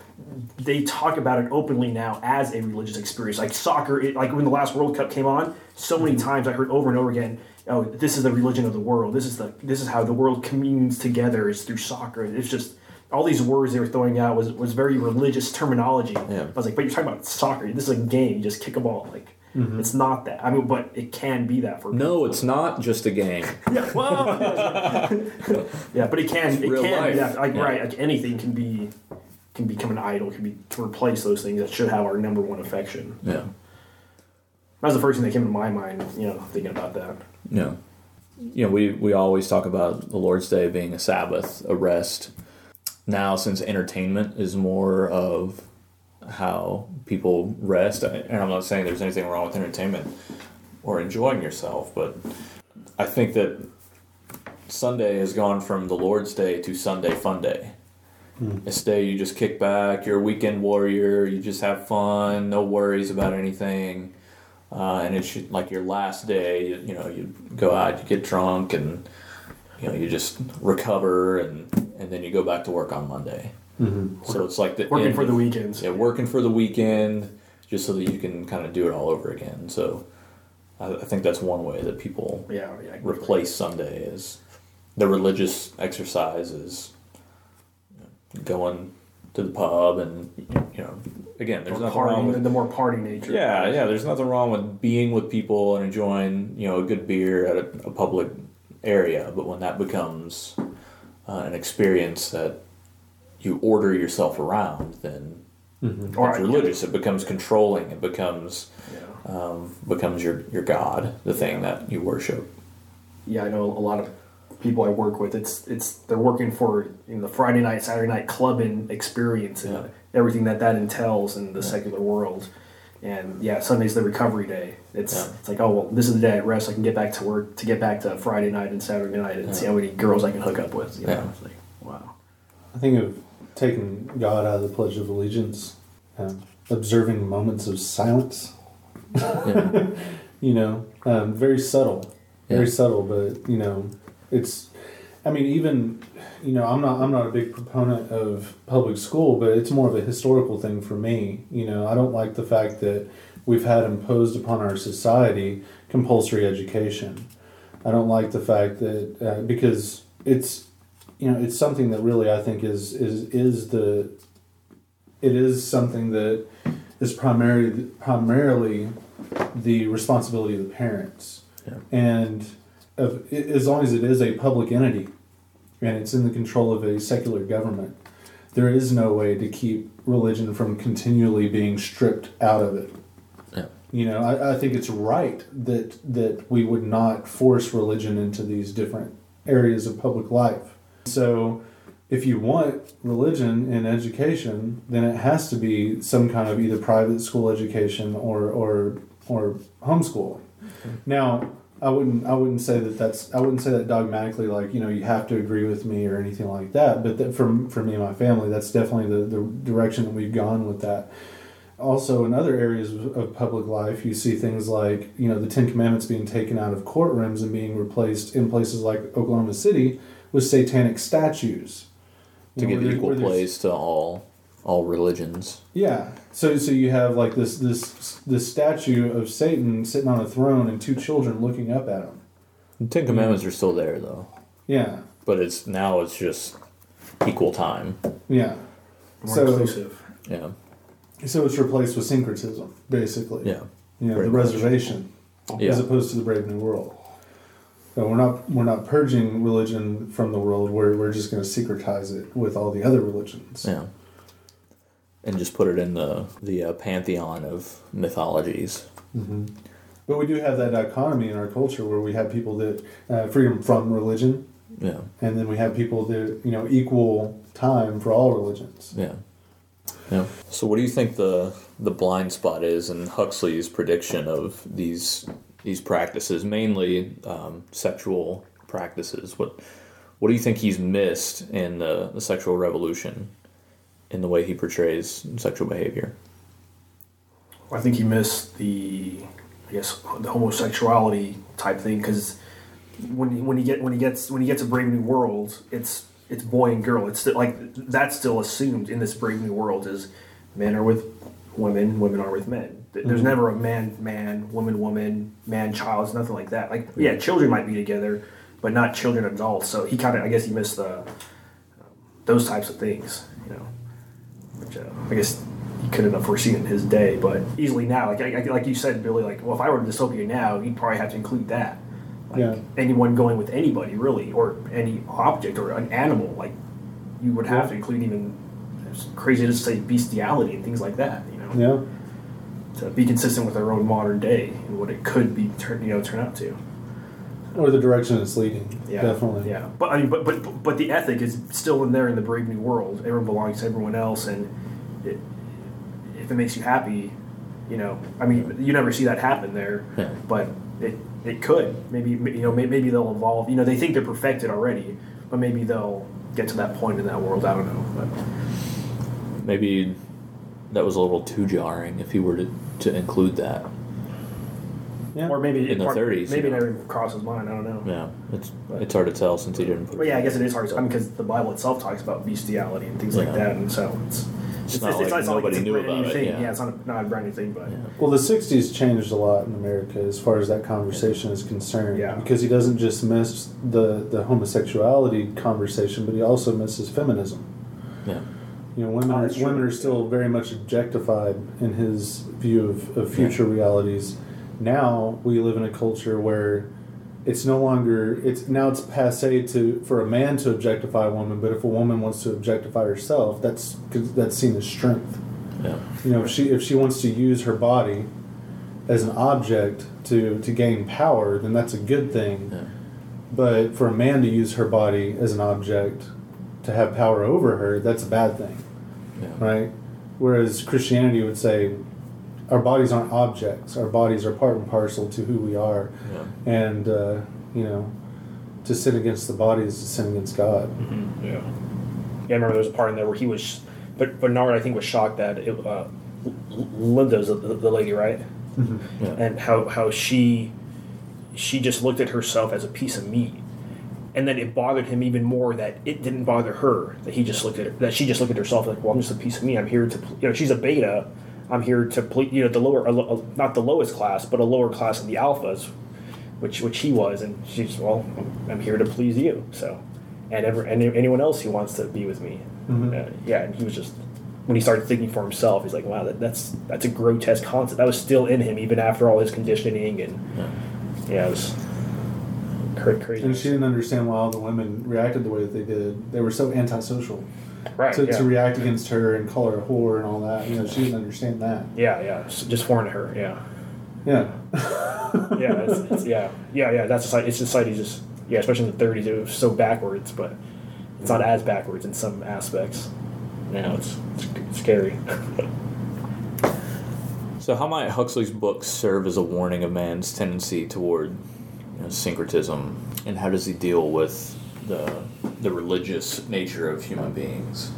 [SPEAKER 2] they talk about it openly now as a religious experience. Like soccer, it, like when the last World Cup came on, so many mm-hmm. times I heard over and over again, "Oh, this is the religion of the world. This is the this is how the world communes together is through soccer." It's just all these words they were throwing out was was very religious terminology.
[SPEAKER 3] Yeah.
[SPEAKER 2] I was like, "But you're talking about soccer. This is a game. You just kick a ball. Like mm-hmm. it's not that. I mean, but it can be that for
[SPEAKER 3] No, it's not just a game.
[SPEAKER 2] yeah, well, yeah, but it can it
[SPEAKER 3] real
[SPEAKER 2] can
[SPEAKER 3] life.
[SPEAKER 2] be that like
[SPEAKER 3] Yeah.
[SPEAKER 2] right like anything can be can become an idol can be to replace those things that should have our number one affection.
[SPEAKER 3] Yeah,
[SPEAKER 2] That was the first thing that came to my mind, you know, thinking about that.
[SPEAKER 3] yeah. You know, we we always talk about the Lord's Day being a Sabbath, a rest. Now, since entertainment is more of how people rest, and I'm not saying there's anything wrong with entertainment or enjoying yourself, but I think that Sunday has gone from the Lord's Day to Sunday Fun Day. This day you just kick back, you're a weekend warrior, you just have fun, no worries about anything. Uh, and it's like your last day, you, you know, you go out, you get drunk, and you know, you just recover, and, and then you go back to work on Monday. Mm-hmm. So it's like the
[SPEAKER 2] Working
[SPEAKER 3] end
[SPEAKER 2] for the weekends.
[SPEAKER 3] yeah, working for the weekend, just so that you can kind of do it all over again. So I, I think that's one way that people
[SPEAKER 2] Yeah, yeah.
[SPEAKER 3] replace Sunday is the religious exercise is you know, going to the pub and you know again there's
[SPEAKER 2] Or
[SPEAKER 3] nothing wrong with
[SPEAKER 2] the more party nature.
[SPEAKER 3] yeah yeah there's nothing wrong with being with people and enjoying you know a good beer at a, a public area but when that becomes uh, an experience that you order yourself around then
[SPEAKER 2] Or
[SPEAKER 3] it's religious. It becomes controlling. It becomes
[SPEAKER 2] Yeah.
[SPEAKER 3] um, becomes your your god the thing that you worship.
[SPEAKER 2] Yeah, I know a lot of people I work with. It's it's they're working for you know, the Friday night, Saturday night clubbing experience and
[SPEAKER 3] Yeah.
[SPEAKER 2] everything that that entails in the secular world. And yeah, Sunday's the recovery day. It's
[SPEAKER 3] Yeah.
[SPEAKER 2] it's like oh well, this is the day I rest. I can get back to work to get back to Friday night and Saturday night and see how many girls I can hook up with. You know?
[SPEAKER 3] Yeah.
[SPEAKER 2] It's like wow.
[SPEAKER 4] I think of taking God out of the Pledge of Allegiance, um, observing moments of silence.
[SPEAKER 3] yeah.
[SPEAKER 4] You know, um, very subtle, very subtle, but you know, it's. I mean, even you know, I'm not I'm not a big proponent of public school, but it's more of a historical thing for me. You know, I don't like the fact that we've had imposed upon our society compulsory education. I don't like the fact that uh, because it's you know it's something that really I think is is is the it is something that is primarily primarily the responsibility of the parents
[SPEAKER 3] Yeah.
[SPEAKER 4] and of, as long as it is a public entity and it's in the control of a secular government there is no way to keep religion from continually being stripped out of it.
[SPEAKER 3] Yeah.
[SPEAKER 4] you know I, I think it's right that that we would not force religion into these different areas of public life. So if you want religion in education then it has to be some kind of either private school education or or or homeschooling now i wouldn't i wouldn't say that that's i wouldn't say that dogmatically like you know you have to agree with me or anything like that but that for, for me and my family that's definitely the, the direction that we've gone with that. Also in other areas of public life, you see things like you know the Ten Commandments being taken out of courtrooms and being replaced in places like Oklahoma City with satanic statues.
[SPEAKER 3] To
[SPEAKER 4] You know,
[SPEAKER 3] give equal place to all all religions.
[SPEAKER 4] Yeah. So so you have like this this this statue of Satan sitting on a throne and two children looking up at him.
[SPEAKER 3] The Ten Commandments are still there though,
[SPEAKER 4] Yeah.
[SPEAKER 3] but it's now it's just equal time.
[SPEAKER 4] Yeah.
[SPEAKER 2] More
[SPEAKER 4] So-
[SPEAKER 2] inclusive.
[SPEAKER 3] Yeah,
[SPEAKER 4] So it's replaced with syncretism, basically.
[SPEAKER 3] yeah,
[SPEAKER 4] You know,
[SPEAKER 3] Pretty
[SPEAKER 4] the
[SPEAKER 3] much.
[SPEAKER 4] reservation,
[SPEAKER 3] yeah.
[SPEAKER 4] as opposed to the Brave New World. So we're not we're not purging religion from the world. We're we're just going to syncretize it with all the other religions.
[SPEAKER 3] Yeah. And just put it in the the uh, pantheon of mythologies.
[SPEAKER 4] But we do have that dichotomy in our culture where we have people that uh, freedom from religion,
[SPEAKER 3] Yeah,
[SPEAKER 4] and then we have people that you know equal time for all religions.
[SPEAKER 3] yeah, yeah. So, what do you think the the blind spot is in Huxley's prediction of these these practices, mainly um, sexual practices? What what do you think he's missed in the, the sexual revolution, in the way he portrays sexual behavior?
[SPEAKER 2] I think he missed the, I guess, the homosexuality type thing because when he, when he get when he gets when he gets a Brave New World, it's it's boy and girl. It's still, like that's still assumed in this Brave New World is men are with women, women are with men. Th- There's never a man man, woman woman, man child. It's nothing like that. Like yeah, children might be together, but not children adults. So he kind of I guess he missed the um, those types of things. You know which uh, I guess he couldn't have foreseen in his day, but easily now, like like, like you said, Billy, like well, if I were to dystopia now, you'd probably have to include that. Like
[SPEAKER 4] Yeah.
[SPEAKER 2] anyone going with anybody really, or any object or an animal, like you would have
[SPEAKER 4] Yeah.
[SPEAKER 2] to include even it's crazy to say bestiality and things like that. You know,
[SPEAKER 4] Yeah.
[SPEAKER 2] to be consistent with our own modern day and what it could be turn you know turn out to.
[SPEAKER 4] Or the direction it's leading.
[SPEAKER 2] Yeah,
[SPEAKER 4] Definitely.
[SPEAKER 2] Yeah, but I mean, but but but the ethic is still in there in the Brave New World. Everyone belongs to everyone else, and it, if it makes you happy, you know, I mean, you never see that happen there,
[SPEAKER 3] Yeah.
[SPEAKER 2] but it it could maybe you know maybe they'll evolve. You know, they think they're perfected already, but maybe they'll get to that point in that world. I don't know, but
[SPEAKER 3] Maybe that was a little too jarring if he were to, to include that.
[SPEAKER 4] Yeah.
[SPEAKER 2] or maybe
[SPEAKER 3] In the
[SPEAKER 2] part-
[SPEAKER 3] 30s,
[SPEAKER 2] maybe
[SPEAKER 3] you
[SPEAKER 2] it never even crossed his mind. I don't know.
[SPEAKER 3] Yeah, it's it's hard to tell since he didn't put.
[SPEAKER 2] But yeah, I guess it is hard. To, I mean, because the Bible itself talks about bestiality and things like that, and so it's
[SPEAKER 3] It's not like nobody
[SPEAKER 2] it's a
[SPEAKER 3] knew about it,
[SPEAKER 2] Thing.
[SPEAKER 3] yeah.
[SPEAKER 2] it's not a, not a brand new thing, but
[SPEAKER 3] Yeah.
[SPEAKER 4] Well, the '60s changed a lot in America as far as that conversation is concerned.
[SPEAKER 2] Yeah.
[SPEAKER 4] Because he doesn't just miss the the homosexuality conversation, but he also misses feminism.
[SPEAKER 3] Yeah,
[SPEAKER 4] You know, women
[SPEAKER 2] Oh,
[SPEAKER 4] are, women are still very much objectified in his view of, of future realities. Now we live in a culture where it's no longer it's now it's passe to for a man to objectify a woman, but if a woman wants to objectify herself, that's that's seen as strength.
[SPEAKER 3] yeah,
[SPEAKER 4] You know, if she if she wants to use her body as an object to to gain power, then that's a good thing.
[SPEAKER 3] yeah,
[SPEAKER 4] But for a man to use her body as an object to have power over her, that's a bad thing,
[SPEAKER 3] yeah.
[SPEAKER 4] right? Whereas Christianity would say our bodies aren't objects; our bodies are part and parcel to who we are,
[SPEAKER 3] yeah.
[SPEAKER 4] and uh, you know, to sin against the body is to sin against God.
[SPEAKER 2] Yeah. Yeah, I remember there was a part in there where he was, but Bernard I think was shocked that it, uh, L- Linda's the, the lady, right?
[SPEAKER 3] Yeah.
[SPEAKER 2] And how how she she just looked at herself as a piece of meat, and then it bothered him even more that it didn't bother her that he just looked at her, that she just looked at herself like, well, I'm just a piece of meat. I'm here to you know she's a beta. I'm here to ple- you know the lower a lo- a- not the lowest class, but a lower class of the alphas, which which he was, and she's well, I'm, here to please you. So, and ever and anyone else who wants to be with me,
[SPEAKER 4] Mhm.
[SPEAKER 2] uh, yeah. And he was just when he started thinking for himself, he's like, wow, that, that's that's a grotesque concept. That was still in him even after all his conditioning and
[SPEAKER 3] yeah.
[SPEAKER 2] yeah, it was crazy.
[SPEAKER 4] And she didn't understand why all the women reacted the way that they did. They were so antisocial.
[SPEAKER 2] Right?
[SPEAKER 4] to,
[SPEAKER 2] yeah.
[SPEAKER 4] to react against her and call her a whore and all that. You know, she didn't understand that.
[SPEAKER 2] yeah, yeah, s- just foreign to her. Yeah,
[SPEAKER 4] Yeah.
[SPEAKER 2] yeah, it's, it's, yeah, yeah, yeah. That's society. It's society just yeah, especially in the '30s, it was so backwards, but it's not as backwards in some aspects. Now it's, it's scary.
[SPEAKER 3] So, how might Huxley's books serve as a warning of man's tendency toward you know, syncretism, and how does he deal with the the religious nature of human beings?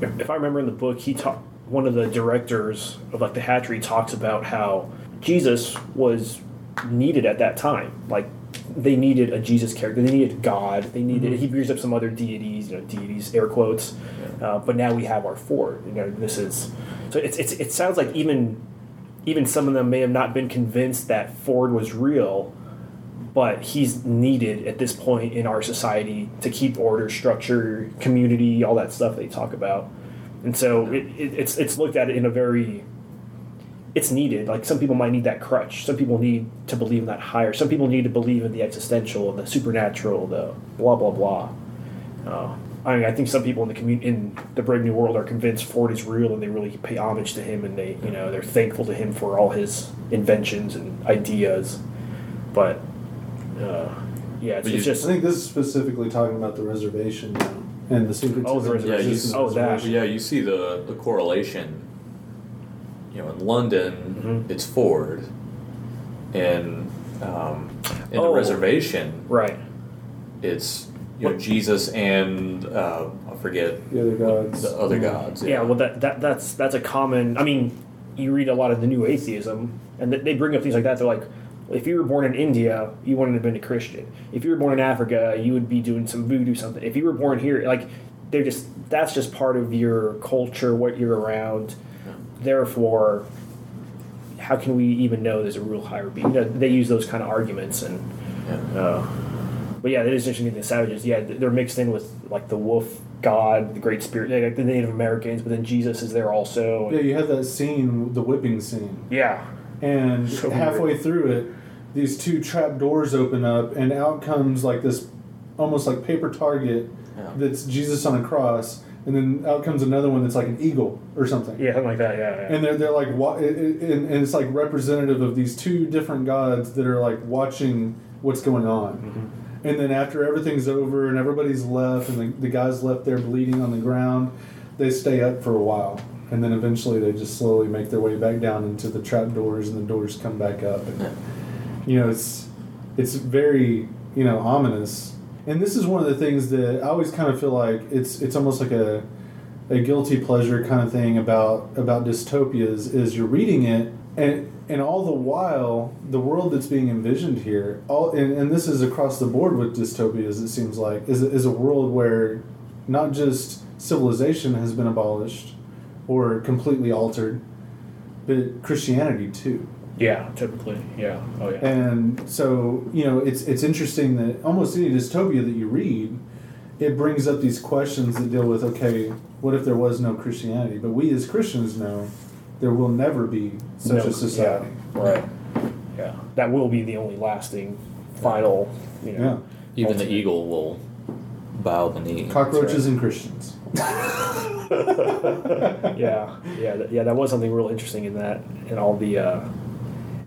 [SPEAKER 2] if I remember in the book, he talked one of the directors of like the hatchery talks about how Jesus was needed at that time. Like they needed a Jesus character. They needed God. They needed. He brings up some other deities, you know, deities, air quotes. Uh, but now we have our Ford. You know, this is so. It's, it's it sounds like even even some of them may have not been convinced that Ford was real, but he's needed at this point in our society to keep order, structure, community, all that stuff they talk about. And so it, it, it's it's looked at in a very it's needed. Like some people might need that crutch. Some people need to believe in that higher. Some people need to believe in the existential, the supernatural, the blah blah blah. Uh, I mean, I think some people in the commun- in the Brave New World are convinced Ford is real, and they really pay homage to him, and they you know they're thankful to him for all his inventions and ideas. But uh, yeah, it's,
[SPEAKER 3] But
[SPEAKER 2] it's
[SPEAKER 3] you-
[SPEAKER 4] I
[SPEAKER 2] just
[SPEAKER 4] think this is specifically talking about the reservation now and the syncretism.
[SPEAKER 2] Oh, the
[SPEAKER 4] that
[SPEAKER 3] Yeah, you,
[SPEAKER 4] exists in
[SPEAKER 2] oh, that.
[SPEAKER 4] reservation.
[SPEAKER 3] yeah, you see the, the correlation. You know, in London,
[SPEAKER 2] Mhm.
[SPEAKER 3] it's Ford. In um, in
[SPEAKER 2] Oh.
[SPEAKER 3] the reservation,
[SPEAKER 2] right.
[SPEAKER 3] it's you know Jesus and uh, I forget
[SPEAKER 4] The other gods.
[SPEAKER 3] the other gods.
[SPEAKER 2] Yeah, well, that, that that's that's a common. I mean, you read a lot of the new atheism, and they bring up things like that. They're like, if you were born in India, you wouldn't have been a Christian. If you were born in Africa, you would be doing some voodoo something. If you were born here, like they're just that's just part of your culture, what you're around. Therefore, how can we even know there's a real higher being? You know, they use those kind of arguments, and
[SPEAKER 3] Yeah.
[SPEAKER 2] uh, but yeah, it is interesting. The savages, yeah, they're mixed in with like the wolf god, the great spirit, like the Native Americans, but then Jesus is there also.
[SPEAKER 4] Yeah, you have that scene, the whipping scene,
[SPEAKER 2] Yeah,
[SPEAKER 4] and
[SPEAKER 2] So
[SPEAKER 4] halfway
[SPEAKER 2] weird.
[SPEAKER 4] through it, these two trap doors open up, and out comes like this, almost like paper target,
[SPEAKER 3] Yeah.
[SPEAKER 4] that's Jesus on a cross, and then out comes another one that's like an eagle or something.
[SPEAKER 2] yeah, something like that. Yeah, yeah.
[SPEAKER 4] And they're, they're like, wa- it, it, and, and it's like representative of these two different gods that are like watching what's going on.
[SPEAKER 2] Mm-hmm.
[SPEAKER 4] And then after everything's over and everybody's left and the, the guy's left there bleeding on the ground, they stay up for a while. And then eventually they just slowly make their way back down into the trap doors and the doors come back up. And, you know, it's, it's very, you know, ominous. And this is one of the things that I always kind of feel like it's, it's almost like a, a guilty pleasure kind of thing about about dystopias is you're reading it and and all the while the world that's being envisioned here all and, and this is across the board with dystopias it seems like is, is a world where not just civilization has been abolished or completely altered but christianity too
[SPEAKER 2] yeah, typically. Yeah. Oh yeah.
[SPEAKER 4] and so, you know, it's it's interesting that almost any dystopia that you read, it brings up these questions that deal with okay, what if there was no Christianity? But we as Christians know there will never be such
[SPEAKER 2] No,
[SPEAKER 4] a society.
[SPEAKER 2] Yeah, right. Yeah, that will be the only lasting, final. You
[SPEAKER 4] Yeah.
[SPEAKER 2] know.
[SPEAKER 3] Even the eagle will bow the knee.
[SPEAKER 4] Cockroaches and Christians.
[SPEAKER 2] yeah, yeah, yeah. That was something real interesting in that, and all the. Uh,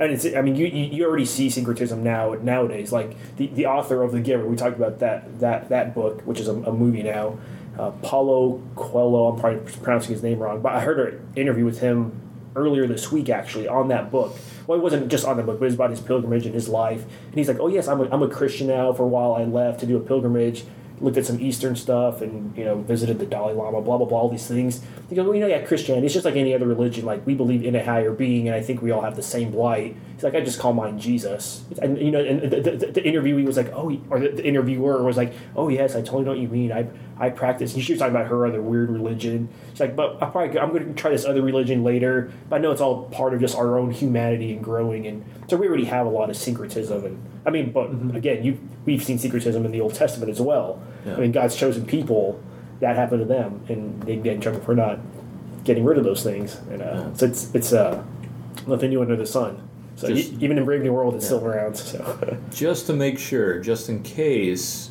[SPEAKER 2] and it's, I mean, you, you already see syncretism now nowadays. Like the, the author of The Giver, we talked about that that that book, which is a, a movie now. Uh, Paulo Coelho, I'm probably pronouncing his name wrong, but I heard an interview with him earlier this week actually on that book. Well, it wasn't just on the book, but it was about his pilgrimage and his life. And he's like, "Oh yes, I'm a, I'm a Christian now. For a while, I left to do a pilgrimage." Looked at some Eastern stuff and you know visited the Dalai Lama, blah blah blah, all these things. You go, well, you know, yeah, Christianity. It's just like any other religion. Like we believe in a higher being, and I think we all have the same light. He's like, I just call mine Jesus. And you know, and the, the, the interviewee was like, oh, or the, the interviewer was like, oh yes, I totally know what you mean. I I practice. And she was talking about her other weird religion. She's like, but I probably I'm going to try this other religion later. But I know it's all part of just our own humanity and growing. And so we already have a lot of syncretism. And I mean, but again, you we've seen syncretism in the Old Testament as well.
[SPEAKER 3] Yeah.
[SPEAKER 2] I mean, God's chosen people, that happened to them, and they get in trouble for not getting rid of those things. And uh,
[SPEAKER 3] Yeah.
[SPEAKER 2] so it's it's uh, nothing new under the sun. So
[SPEAKER 3] Just-
[SPEAKER 2] e- even in Brave New World, it's still around. So
[SPEAKER 3] Just to make sure, just in case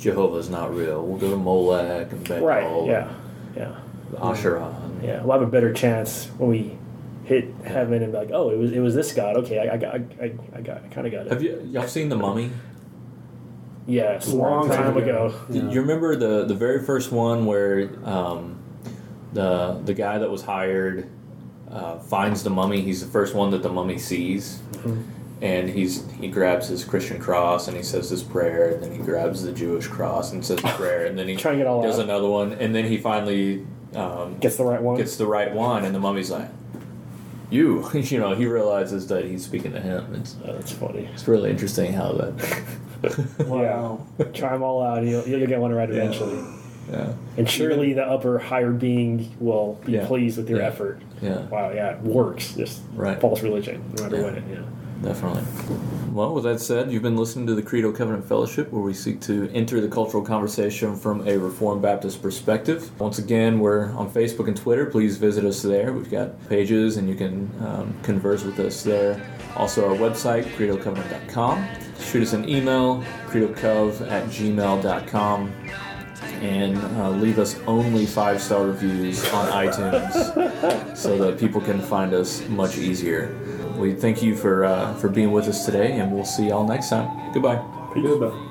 [SPEAKER 3] Jehovah's not real, we'll go to Molech and Baal,
[SPEAKER 2] right, yeah, yeah,
[SPEAKER 3] Asherah.
[SPEAKER 2] yeah. We'll have a better chance when we hit heaven and be like, oh, it was it was this God. Okay, I, I got I, I got I kind of got it.
[SPEAKER 3] Have you y'all seen the Mummy?
[SPEAKER 2] yes, a long time ago.
[SPEAKER 4] Yeah.
[SPEAKER 3] You remember the the very first one where um, the the guy that was hired uh, finds the mummy. He's the first one that the mummy sees,
[SPEAKER 2] Mm-hmm.
[SPEAKER 3] And he's he grabs his Christian cross and he says his prayer, and then he grabs the Jewish cross and says the prayer, and then he
[SPEAKER 2] Trying to get all
[SPEAKER 3] does
[SPEAKER 2] out.
[SPEAKER 3] another one, and then he finally um,
[SPEAKER 2] Gets the right one.
[SPEAKER 3] gets the right one, and the mummy's like, "You," you know, he realizes that he's speaking to him. It's
[SPEAKER 2] Oh, that's funny.
[SPEAKER 3] it's really interesting how that.
[SPEAKER 2] Yeah. Try them all out. You'll, you'll get one right
[SPEAKER 3] Yeah.
[SPEAKER 2] eventually.
[SPEAKER 3] yeah,
[SPEAKER 2] And surely the upper higher being will be
[SPEAKER 3] Yeah.
[SPEAKER 2] pleased with your
[SPEAKER 3] Yeah.
[SPEAKER 2] effort.
[SPEAKER 3] yeah,
[SPEAKER 2] Wow, yeah, it works. Just
[SPEAKER 3] Right.
[SPEAKER 2] false religion, no matter
[SPEAKER 3] Yeah.
[SPEAKER 2] what it. Yeah.
[SPEAKER 3] Definitely. Well, with that said, you've been listening to the Credo Covenant Fellowship, where we seek to enter the cultural conversation from a Reformed Baptist perspective. Once again, we're on Facebook and Twitter. Please visit us there. We've got pages, and you can um, converse with us there. Also, our website, credocovenant.com. Shoot us an email, credocov at gmail.com. And uh, leave us only five star reviews on iTunes so that people can find us much easier. We thank you for uh, for being with us today, and we'll see y'all next time. Goodbye.
[SPEAKER 4] Goodbye.